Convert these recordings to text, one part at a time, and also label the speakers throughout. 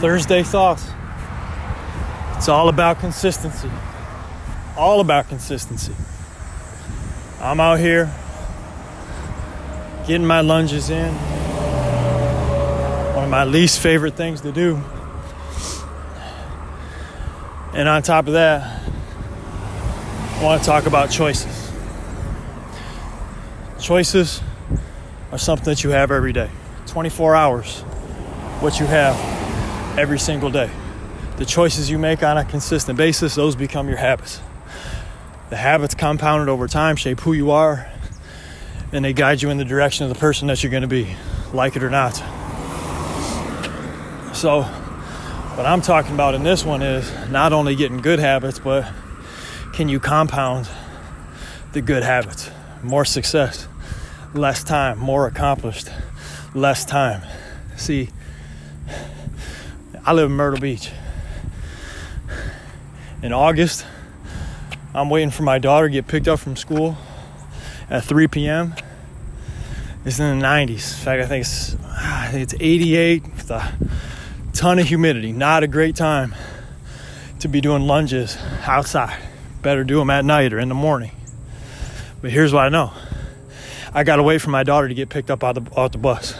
Speaker 1: Thursday thoughts. It's all about consistency. All about consistency. I'm out here getting my lunges in. One of my least favorite things to do. And on top of that, I want to talk about choices. Choices are something that you have every day. 24 hours, what you have every single day. The choices you make on a consistent basis, those become your habits. The habits compounded over time shape who you are, and they guide you in the direction of the person that you're going to be, like it or not. So, what I'm talking about in this one is not only getting good habits, but can you compound the good habits? More success, less time, more accomplished, less time. See, I live in Myrtle Beach. In August, I'm waiting for my daughter to get picked up from school at 3 p.m. It's in the 90s. In fact, I think it's, I think it's 88 with a ton of humidity. Not a great time to be doing lunges outside. Better do them at night or in the morning. But here's what I know I got to wait for my daughter to get picked up out the, out the bus.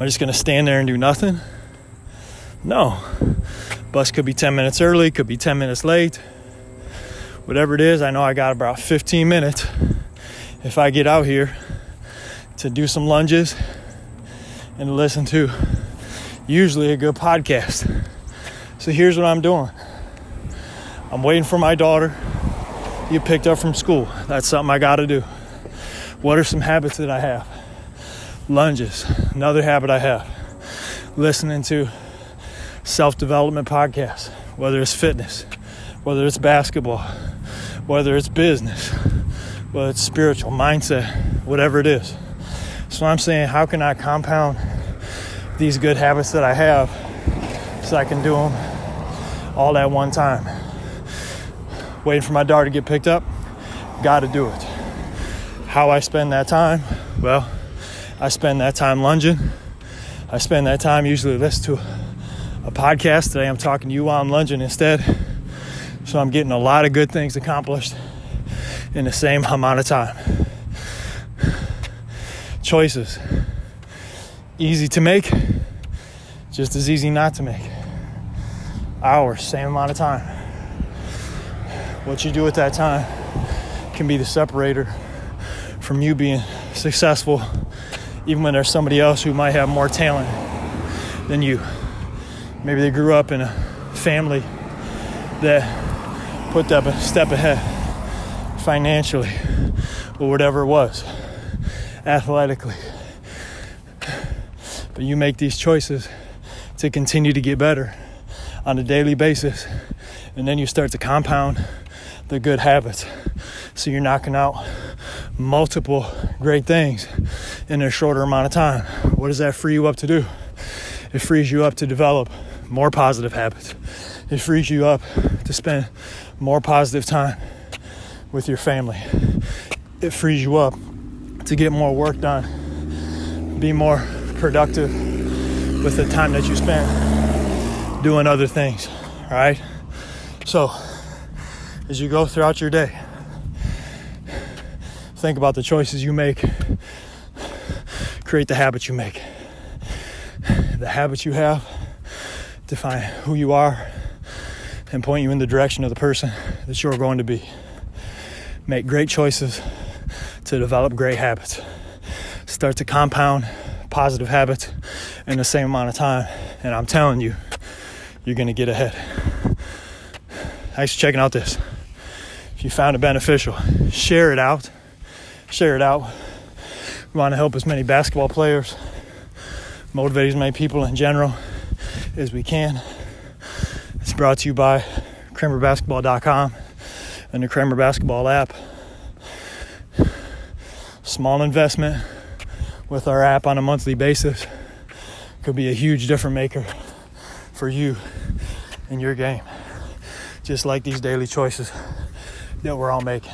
Speaker 1: I'm just to stand there and do nothing? No. Bus could be 10 minutes early, could be 10 minutes late. Whatever it is, I know I got about 15 minutes if I get out here to do some lunges and listen to usually a good podcast. So here's what I'm doing I'm waiting for my daughter to get picked up from school. That's something I got to do. What are some habits that I have? Lunges, another habit I have. Listening to self development podcast, whether it's fitness, whether it's basketball, whether it's business, whether it's spiritual, mindset, whatever it is. So I'm saying, how can I compound these good habits that I have so I can do them all at one time? Waiting for my daughter to get picked up, got to do it. How I spend that time? Well, I spend that time lunging. I spend that time usually listening to a podcast. Today I'm talking to you while I'm lunging instead. So I'm getting a lot of good things accomplished in the same amount of time. Choices. Easy to make, just as easy not to make. Hours, same amount of time. What you do at that time can be the separator from you being successful, even when there's somebody else who might have more talent than you. Maybe they grew up in a family that put them a step ahead financially or whatever it was, athletically. But you make these choices to continue to get better on a daily basis, and then you start to compound the good habits. So you're knocking out multiple great things in a shorter amount of time. What does that free you up to do? It frees you up to develop more positive habits. It frees you up to spend more positive time with your family. It frees you up to get more work done, be more productive with the time that you spend doing other things, right? So, as you go throughout your day, think about the choices you make, create the habits you make. The habits you have define who you are and point you in the direction of the person that you're going to be. Make great choices to develop great habits. Start to compound positive habits in the same amount of time, and I'm telling you, you're going to get ahead. Thanks for checking out this. If you found it beneficial, share it out. Share it out. We want to help as many basketball players, motivate as many people in general as we can. It's brought to you by KramerBasketball.com and the Kramer Basketball app. Small investment with our app on a monthly basis could be a huge difference maker for you in your game. Just like these daily choices that we're all making.